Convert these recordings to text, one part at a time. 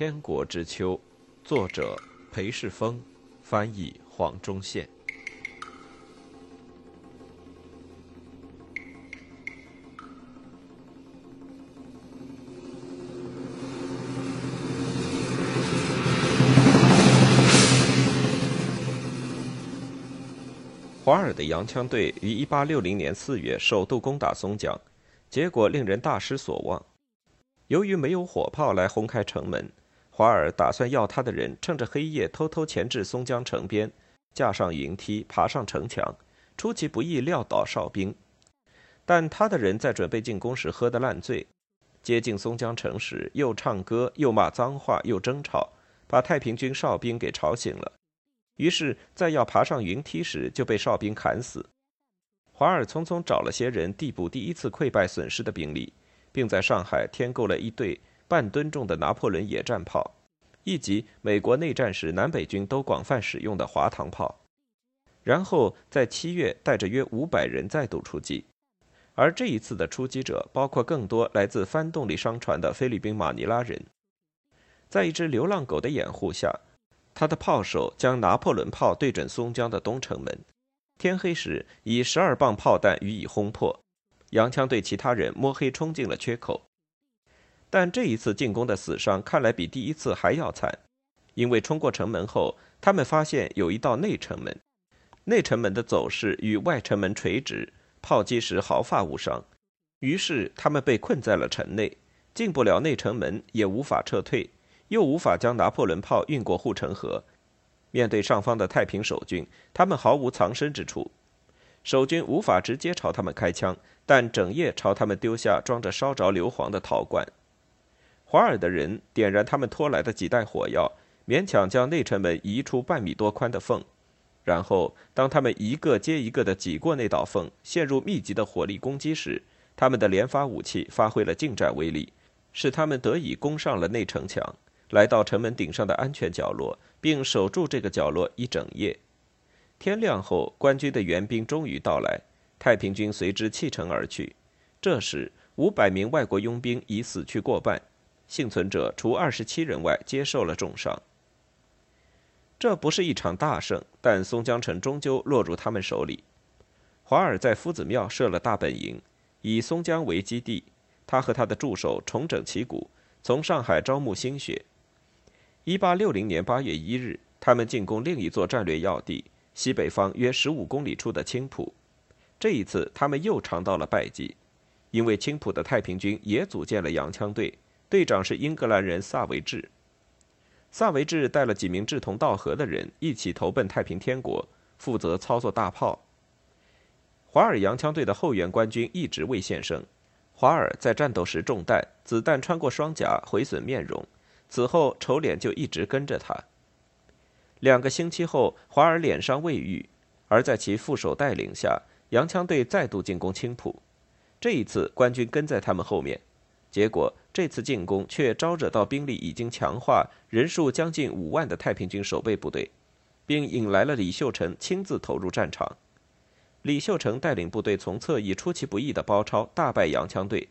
天国之秋》，作者裴世峰，翻译黄忠宪。华尔的洋枪队于1860年4月首度攻打松江，结果令人大失所望。由于没有火炮来轰开城门，华尔打算要他的人趁着黑夜偷偷潜至松江城边，架上云梯爬上城墙，出其不意撂倒哨兵。但他的人在准备进攻时喝得烂醉，接近松江城时又唱歌又骂脏话又争吵，把太平军哨兵给吵醒了。于是，在要爬上云梯时，就被哨兵砍死。华尔匆匆找了些人递补第一次溃败损失的兵力，并在上海添购了一队半吨重的拿破仑野战炮，以及美国内战时南北军都广泛使用的滑膛炮。然后在七月带着约五百人再度出击，而这一次的出击者包括更多来自帆动力商船的菲律宾马尼拉人。在一只流浪狗的掩护下。他的炮手将拿破仑炮对准松江的东城门，天黑时以十二磅炮弹予以轰破。洋枪队其他人摸黑冲进了缺口，但这一次进攻的死伤看来比第一次还要惨，因为冲过城门后，他们发现有一道内城门，内城门的走势与外城门垂直，炮击时毫发无伤，于是他们被困在了城内，进不了内城门，也无法撤退。又无法将拿破仑炮运过护城河，面对上方的太平守军，他们毫无藏身之处。守军无法直接朝他们开枪，但整夜朝他们丢下装着烧着硫磺的陶罐。华尔的人点燃他们拖来的几袋火药，勉强将内城门移出半米多宽的缝。然后，当他们一个接一个地挤过那道缝，陷入密集的火力攻击时，他们的连发武器发挥了近战威力，使他们得以攻上了内城墙。来到城门顶上的安全角落，并守住这个角落一整夜。天亮后，官军的援兵终于到来，太平军随之弃城而去。这时，五百名外国佣兵已死去过半，幸存者除二十七人外接受了重伤。这不是一场大胜，但松江城终究落入他们手里。华尔在夫子庙设了大本营，以松江为基地。他和他的助手重整旗鼓，从上海招募新血。一八六零年八月一日，他们进攻另一座战略要地，西北方约十五公里处的青浦。这一次，他们又尝到了败绩，因为青浦的太平军也组建了洋枪队，队长是英格兰人萨维治。萨维治带了几名志同道合的人一起投奔太平天国，负责操作大炮。华尔洋枪队的后援官军一直未现身，华尔在战斗时中弹，子弹穿过双颊，毁损面容。此后，丑脸就一直跟着他。两个星期后，华尔脸伤未愈，而在其副手带领下，洋枪队再度进攻青浦。这一次，官军跟在他们后面，结果这次进攻却招惹到兵力已经强化、人数将近五万的太平军守备部队，并引来了李秀成亲自投入战场。李秀成带领部队从侧翼出其不意的包抄，大败洋枪队。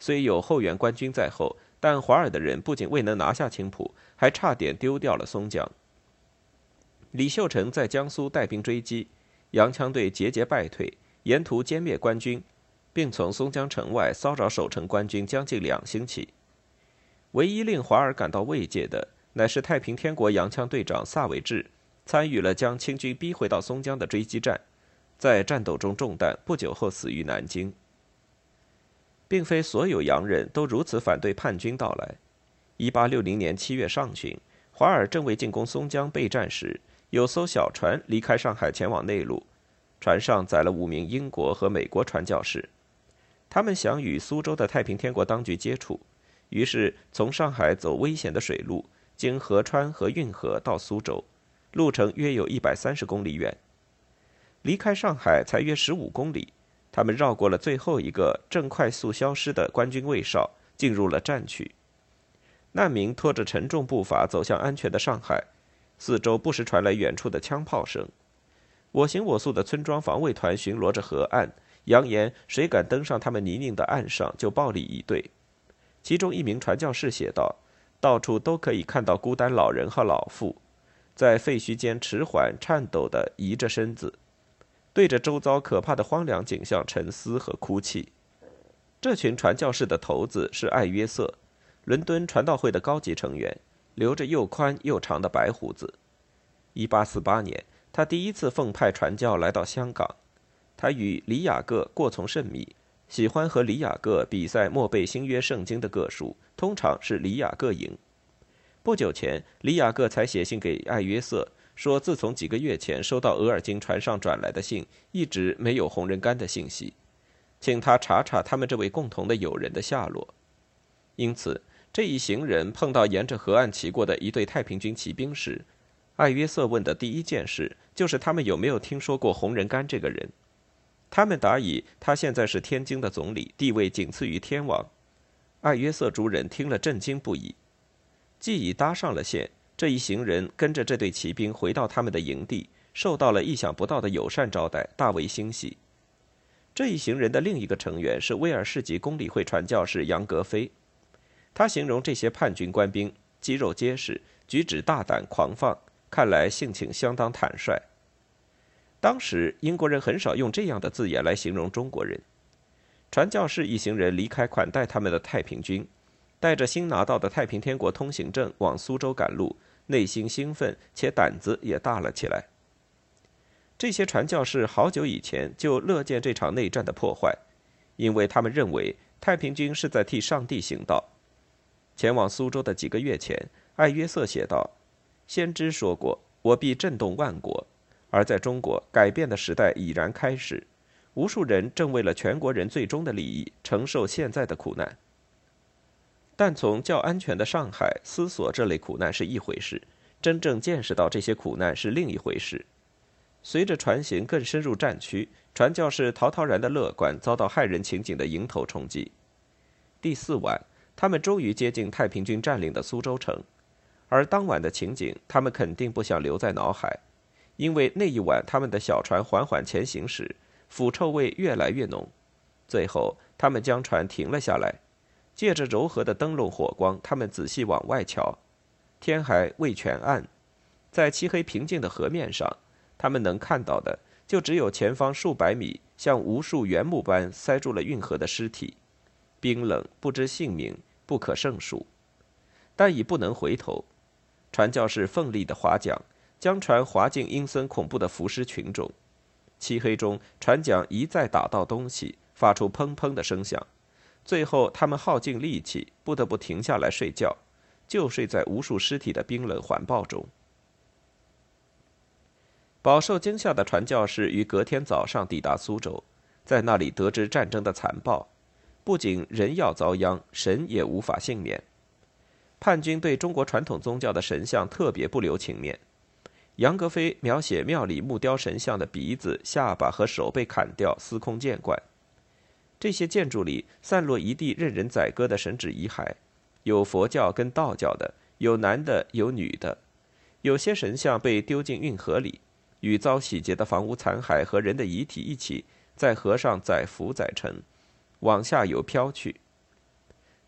虽有后援官军在后。但华尔的人不仅未能拿下青浦，还差点丢掉了松江。李秀成在江苏带兵追击，洋枪队节节败退，沿途歼灭官军，并从松江城外骚扰守城官军将近两星期。唯一令华尔感到慰藉的，乃是太平天国洋枪队长萨维治参与了将清军逼回到松江的追击战，在战斗中中弹，不久后死于南京。并非所有洋人都如此反对叛军到来。一八六零年七月上旬，华尔正为进攻松江备战时，有艘小船离开上海前往内陆，船上载了五名英国和美国传教士，他们想与苏州的太平天国当局接触，于是从上海走危险的水路，经河川和运河到苏州，路程约有一百三十公里远。离开上海才约十五公里。他们绕过了最后一个正快速消失的官军卫哨，进入了战区。难民拖着沉重步伐走向安全的上海，四周不时传来远处的枪炮声。我行我素的村庄防卫团巡逻着河岸，扬言谁敢登上他们泥泞的岸上，就暴力以对。其中一名传教士写道：“到处都可以看到孤单老人和老妇，在废墟间迟缓、颤抖地移着身子，对着周遭可怕的荒凉景象沉思和哭泣。这群传教士的头子是艾约瑟，伦敦传道会的高级成员，留着又宽又长的白胡子。1848年，他第一次奉派传教来到香港。他与李雅各过从甚密，喜欢和李雅各比赛默背新约圣经的个数，通常是李雅各赢。不久前，李雅各才写信给艾约瑟，说自从几个月前收到俄尔金船上转来的信，一直没有红人干的信息。请他查查他们这位共同的友人的下落。因此，这一行人碰到沿着河岸骑过的一队太平军骑兵时，艾约瑟问的第一件事就是他们有没有听说过红人干这个人。他们答以他现在是天津的总理，地位仅次于天王。艾约瑟族人听了震惊不已。既已搭上了线，这一行人跟着这队骑兵回到他们的营地，受到了意想不到的友善招待，大为欣喜。这一行人的另一个成员是威尔士级公理会传教士杨格菲，他形容这些叛军官兵肌肉结实，举止大胆狂放，看来性情相当坦率。当时英国人很少用这样的字眼来形容中国人。传教士一行人离开款待他们的太平军，带着新拿到的太平天国通行证往苏州赶路，内心兴奋，且胆子也大了起来。这些传教士好久以前就乐见这场内战的破坏，因为他们认为太平军是在替上帝行道。前往苏州的几个月前，艾约瑟写道：“先知说过，我必震动万国。而在中国，改变的时代已然开始，无数人正为了全国人最终的利益承受现在的苦难。但从较安全的上海思索这类苦难是一回事，真正见识到这些苦难是另一回事。”随着船行更深入战区，传教士陶陶然的乐观遭到骇人情景的迎头冲击。第四晚，他们终于接近太平军占领的苏州城，而当晚的情景，他们肯定不想留在脑海，因为那一晚他们的小船缓缓前行时，腐臭味越来越浓。最后，他们将船停了下来，借着柔和的灯笼火光，他们仔细往外瞧，天还未全暗，在漆黑平静的河面上。他们能看到的，就只有前方数百米像无数原木般塞住了运河的尸体，冰冷不知姓名，不可胜数，但已不能回头。传教士奋力的划桨，将船划进阴森恐怖的浮尸群中。漆黑中，船桨一再打到东西，发出砰砰的声响。最后，他们耗尽力气，不得不停下来睡觉，就睡在无数尸体的冰冷环抱中。饱受惊吓的传教士于隔天早上抵达苏州，在那里得知战争的残暴，不仅人要遭殃，神也无法幸免。叛军对中国传统宗教的神像特别不留情面。杨格飞描写庙里木雕神像的鼻子、下巴和手被砍掉，司空见惯。这些建筑里散落一地任人宰割的神祇遗骸，有佛教跟道教的，有男的有女的，有些神像被丢进运河里。与遭洗劫的房屋残骸和人的遗体一起在河上载浮载沉，往下游飘去。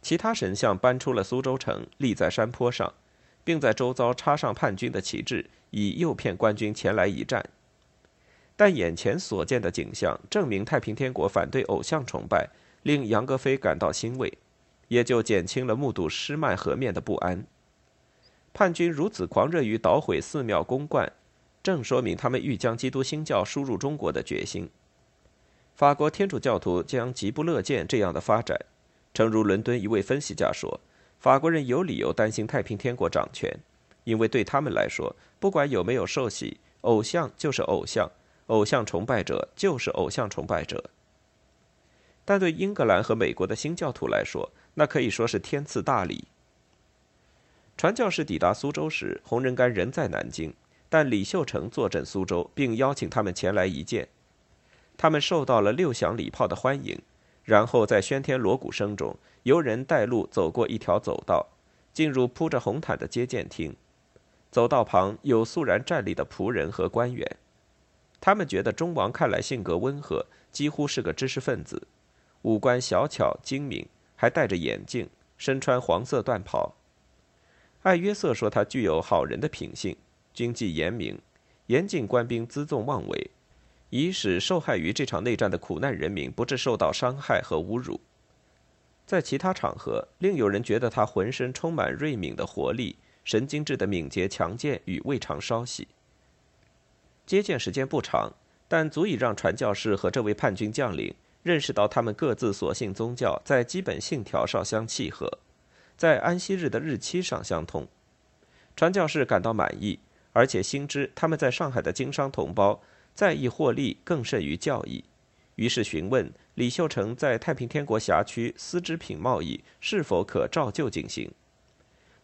其他神像搬出了苏州城，立在山坡上，并在周遭插上叛军的旗帜，以诱骗官军前来一战。但眼前所见的景象证明太平天国反对偶像崇拜，令杨格飞感到欣慰，也就减轻了目睹失曼河面的不安。叛军如此狂热于捣毁寺庙宫观。正说明他们欲将基督新教输入中国的决心。法国天主教徒将极不乐见这样的发展。诚如伦敦一位分析家说：“法国人有理由担心太平天国掌权，因为对他们来说，不管有没有受洗，偶像就是偶像，偶像崇拜者就是偶像崇拜者。但对英格兰和美国的新教徒来说，那可以说是天赐大礼。”传教士抵达苏州时，洪仁玕仍在南京。但李秀成坐镇苏州，并邀请他们前来一见。他们受到了六响礼炮的欢迎，然后在喧天锣鼓声中，由人带路走过一条走道，进入铺着红毯的接见厅。走道旁有肃然站立的仆人和官员，他们觉得忠王看来性格温和，几乎是个知识分子，五官小巧精明，还戴着眼镜，身穿黄色缎袍。艾约瑟说他具有好人的品性，军纪严明，严禁官兵辎纵妄为，以使受害于这场内战的苦难人民不致受到伤害和侮辱。在其他场合，另有人觉得他浑身充满锐敏的活力，神经质的敏捷强健与未尝稍息。接见时间不长，但足以让传教士和这位叛军将领认识到他们各自所信宗教在基本信条上相契合，在安息日的日期上相同。传教士感到满意，而且心知他们在上海的经商同胞在意获利更甚于教义。于是询问李秀成在太平天国辖区丝织品贸易是否可照旧进行。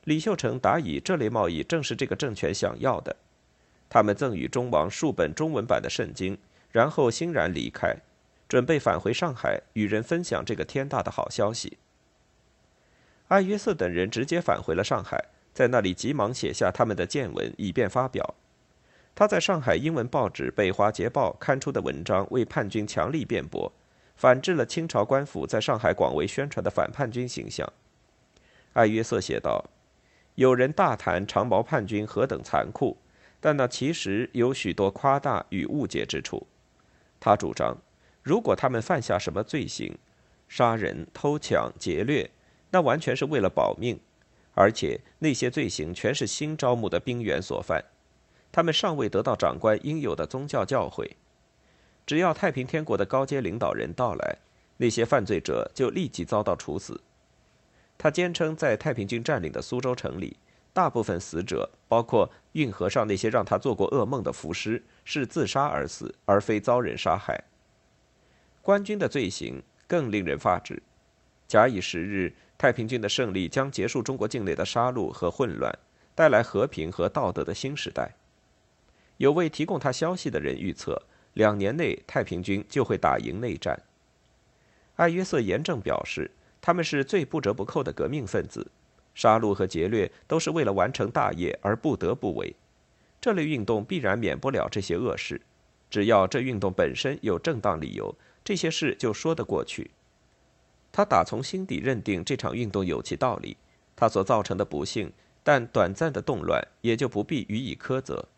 李秀成答以这类贸易正是这个政权想要的。他们赠予中王数本中文版的圣经，然后欣然离开，准备返回上海与人分享这个天大的好消息。艾约瑟等人直接返回了上海，在那里急忙写下他们的见闻，以便发表。他在上海英文报纸《北华捷报》刊出的文章为叛军强力辩驳，反制了清朝官府在上海广为宣传的反叛军形象。艾约瑟写道：“有人大谈长毛叛军何等残酷，但那其实有许多夸大与误解之处。他主张，如果他们犯下什么罪行，杀人、偷抢、劫掠，那完全是为了保命，而且那些罪行全是新招募的兵员所犯。”他们尚未得到长官应有的宗教教诲，只要太平天国的高阶领导人到来，那些犯罪者就立即遭到处死。他坚称，在太平军占领的苏州城里，大部分死者，包括运河上那些让他做过噩梦的浮尸，是自杀而死，而非遭人杀害。官军的罪行更令人发指。假以时日，太平军的胜利将结束中国境内的杀戮和混乱，带来和平和道德的新时代。有位提供他消息的人预测，两年内太平军就会打赢内战。艾约瑟严正表示，他们是最不折不扣的革命分子，杀戮和劫掠都是为了完成大业而不得不为。这类运动必然免不了这些恶事，只要这运动本身有正当理由，这些事就说得过去。他打从心底认定这场运动有其道理，他所造成的不幸但短暂的动乱也就不必予以苛责。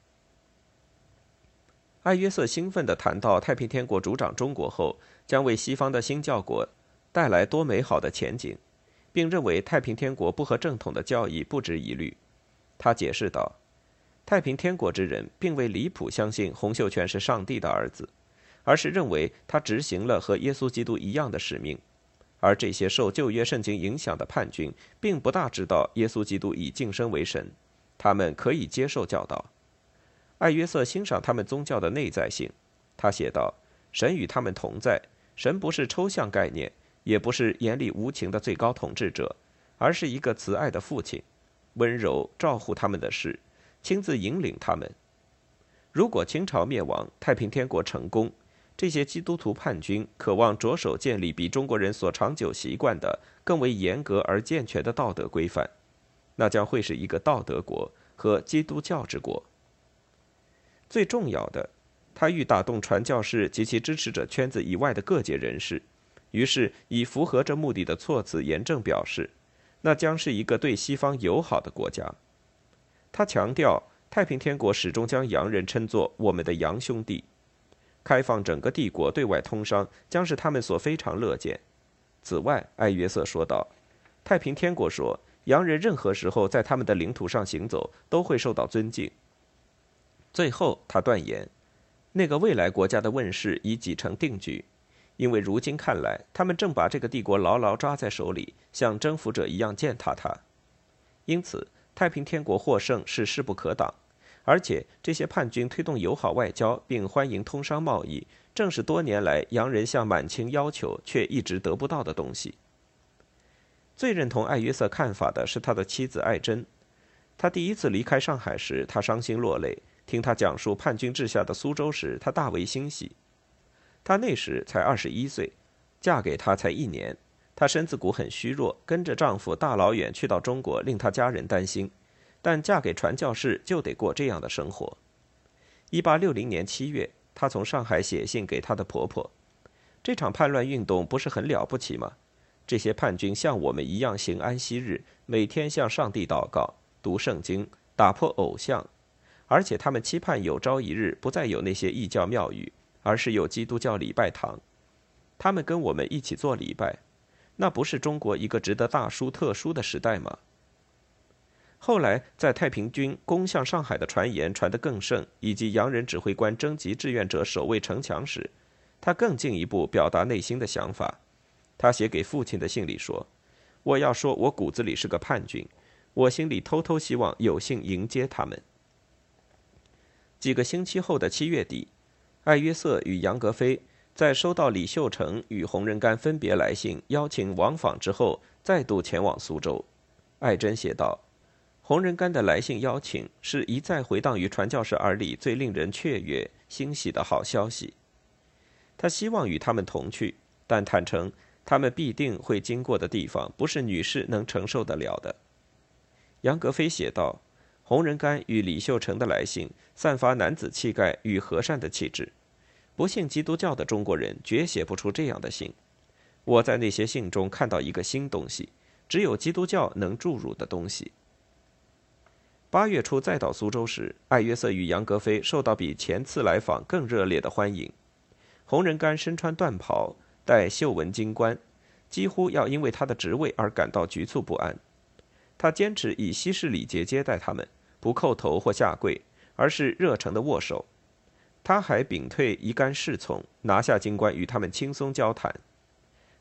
艾约瑟兴奋地谈到太平天国主掌中国后将为西方的新教国带来多美好的前景，并认为太平天国不合正统的教义不值一虑。他解释道：“太平天国之人并未离谱相信洪秀全是上帝的儿子，而是认为他执行了和耶稣基督一样的使命。而这些受旧约圣经影响的叛军并不大知道耶稣基督已晋升为神，他们可以接受教导。”艾约瑟欣赏他们宗教的内在性，他写道：“神与他们同在，神不是抽象概念，也不是严厉无情的最高统治者，而是一个慈爱的父亲，温柔照护他们的事，亲自引领他们。如果清朝灭亡，太平天国成功，这些基督徒叛军渴望着手建立比中国人所长久习惯的更为严格而健全的道德规范，那将会是一个道德国和基督教之国。”最重要的，他欲打动传教士及其支持者圈子以外的各界人士，于是以符合这目的的措辞严正表示，那将是一个对西方友好的国家。他强调，太平天国始终将洋人称作我们的洋兄弟，开放整个帝国对外通商将是他们所非常乐见。此外，艾约瑟说道，太平天国说，洋人任何时候在他们的领土上行走都会受到尊敬。最后，他断言，那个未来国家的问世已几成定局，因为如今看来，他们正把这个帝国牢牢抓在手里，像征服者一样践踏它。因此，太平天国获胜是势不可挡。而且，这些叛军推动友好外交并欢迎通商贸易，正是多年来洋人向满清要求却一直得不到的东西。最认同艾约瑟看法的是他的妻子艾珍。他第一次离开上海时，他伤心落泪。听他讲述叛军治下的苏州时，他大为欣喜。她那时才二十一岁，嫁给他才一年。她身子骨很虚弱，跟着丈夫大老远去到中国，令她家人担心。但嫁给传教士就得过这样的生活。一八六零年七月，她从上海写信给她的婆婆：“这场叛乱运动不是很了不起吗？这些叛军像我们一样行安息日，每天向上帝祷告。读圣经，打破偶像，而且他们期盼有朝一日不再有那些异教庙宇，而是有基督教礼拜堂。他们跟我们一起做礼拜，那不是中国一个值得大书特书的时代吗？后来，在太平军攻向上海的传言传得更盛，以及洋人指挥官征集志愿者守卫城墙时，他更进一步表达内心的想法。他写给父亲的信里说：“我要说，我骨子里是个叛军，我心里偷偷希望有幸迎接他们。”几个星期后的七月底，艾约瑟与杨格飞在收到李秀成与洪仁玕分别来信邀请往访之后，再度前往苏州。艾珍写道。洪仁玕的来信邀请是一再回荡于传教士耳里最令人雀跃、欣喜的好消息。他希望与他们同去，但坦诚他们必定会经过的地方不是女士能承受得了的。杨格飞写道：“洪仁玕与李秀成的来信散发男子气概与和善的气质，不信基督教的中国人绝写不出这样的信。我在那些信中看到一个新东西，只有基督教能注入的东西。”八月初再到苏州时，艾约瑟与杨格飞受到比前次来访更热烈的欢迎。洪仁玕身穿缎袍，戴绣纹金冠，几乎要因为他的职位而感到局促不安。他坚持以西式礼节接待他们，不叩头或下跪，而是热诚的握手。他还屏退一干侍从，拿下金冠与他们轻松交谈。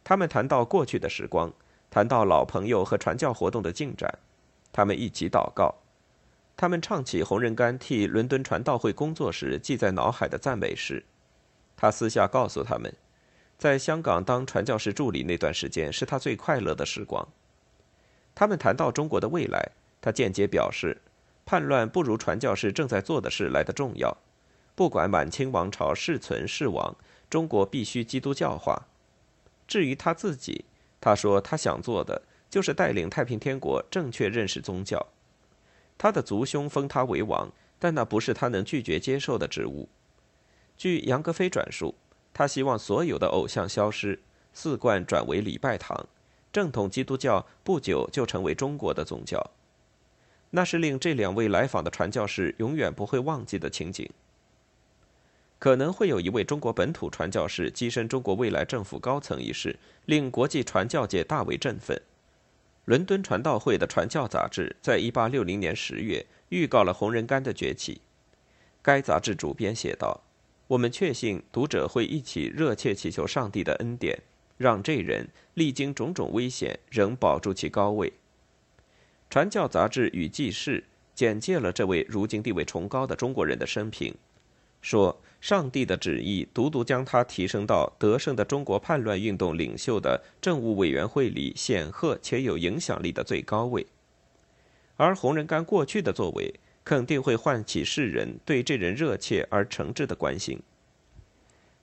他们谈到过去的时光，谈到老朋友和传教活动的进展。他们一起祷告。他们唱起洪仁干替伦敦传道会工作时记在脑海的赞美诗。他私下告诉他们，在香港当传教士助理那段时间是他最快乐的时光。他们谈到中国的未来，他间接表示，叛乱不如传教士正在做的事来的重要。不管满清王朝是存是亡，中国必须基督教化。至于他自己，他说他想做的就是带领太平天国正确认识宗教。他的族兄封他为王，但那不是他能拒绝接受的职务。据杨格飞转述，他希望所有的偶像消失，寺观转为礼拜堂，正统基督教不久就成为中国的宗教。那是令这两位来访的传教士永远不会忘记的情景。可能会有一位中国本土传教士跻身中国未来政府高层一事，令国际传教界大为振奋。伦敦传道会的传教杂志在1860年10月预告了洪仁玕的崛起。该杂志主编写道：“我们确信读者会一起热切祈求上帝的恩典，让这人历经种种危险仍保住其高位。”传教杂志与记事简介了这位如今地位崇高的中国人的生平，说。上帝的旨意独独将他提升到得胜的中国叛乱运动领袖的政务委员会里显赫且有影响力的最高位，而洪仁玕过去的作为肯定会唤起世人对这人热切而诚挚的关心。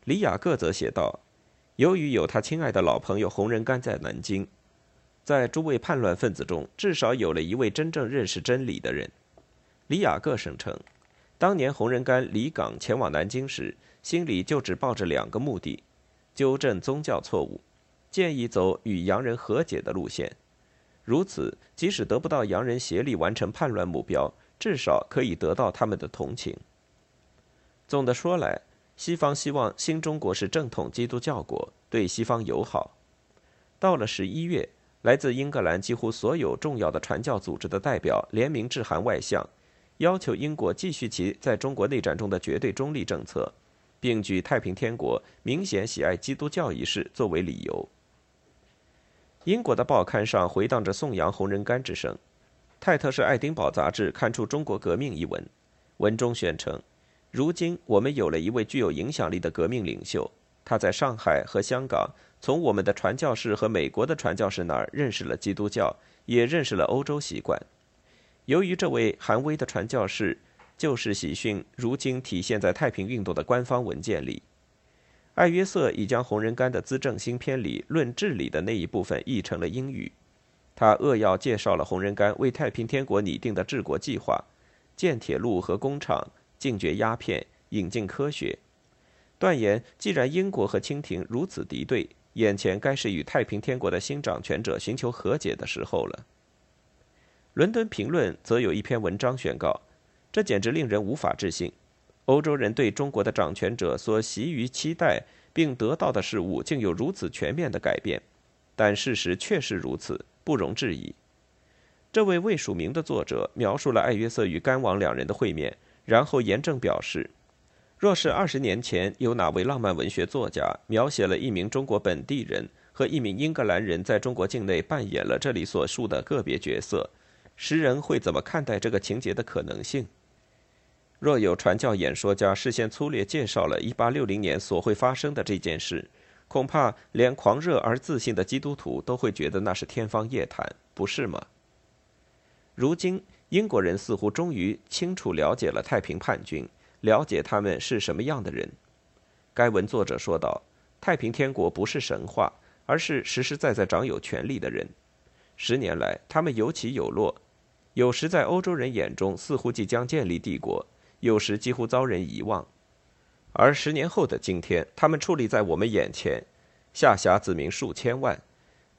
李雅各则写道：“由于有他亲爱的老朋友洪仁玕在南京，在诸位叛乱分子中至少有了一位真正认识真理的人。”李雅各声称。当年洪仁玕离港前往南京时，心里就只抱着两个目的：纠正宗教错误，建议走与洋人和解的路线。如此，即使得不到洋人协力完成叛乱目标，至少可以得到他们的同情。总的说来，西方希望新中国是正统基督教国，对西方友好。到了十一月，来自英格兰几乎所有重要的传教组织的代表联名致函外相。要求英国继续其在中国内战中的绝对中立政策，并举太平天国明显喜爱基督教一事作为理由。英国的报刊上回荡着颂扬洪仁玕之声。泰特是爱丁堡杂志刊出《中国革命》一文，文中宣称：“如今我们有了一位具有影响力的革命领袖，他在上海和香港从我们的传教士和美国的传教士那儿认识了基督教，也认识了欧洲习惯。”由于这位韩威的传教士旧式喜讯，如今体现在太平运动的官方文件里。艾约瑟已将洪仁玕的资政新篇里论治理的那一部分译成了英语。他扼要介绍了洪仁玕为太平天国拟定的治国计划：建铁路和工厂，禁绝鸦片，引进科学。断言，既然英国和清廷如此敌对，眼前该是与太平天国的新掌权者寻求和解的时候了。伦敦评论则有一篇文章宣告：“这简直令人无法置信，欧洲人对中国的掌权者所习于期待并得到的事物，竟有如此全面的改变。但事实确实如此，不容置疑。”这位未署名的作者描述了艾约瑟与甘王两人的会面，然后严正表示：“若是二十年前有哪位浪漫文学作家描写了一名中国本地人和一名英格兰人在中国境内扮演了这里所述的个别角色，”诗人会怎么看待这个情节的可能性？若有传教演说家事先粗略介绍了1860年所会发生的这件事，恐怕连狂热而自信的基督徒都会觉得那是天方夜谭，不是吗？如今，英国人似乎终于清楚了解了太平叛军，了解他们是什么样的人。该文作者说道：“太平天国不是神话，而是实实在在掌有权力的人。十年来，他们有起有落。”有时在欧洲人眼中似乎即将建立帝国，有时几乎遭人遗忘，而十年后的今天，他们矗立在我们眼前，下辖子民数千万，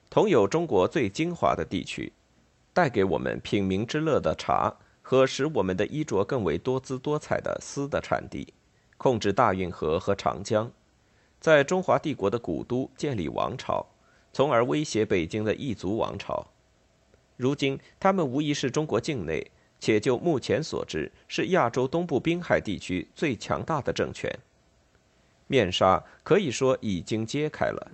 同有中国最精华的地区，带给我们品茗之乐的茶和使我们的衣着更为多姿多彩的丝的产地，控制大运河和长江，在中华帝国的古都建立王朝，从而威胁北京的异族王朝。如今，他们无疑是中国境内，且就目前所知，是亚洲东部滨海地区最强大的政权。面纱可以说已经揭开了。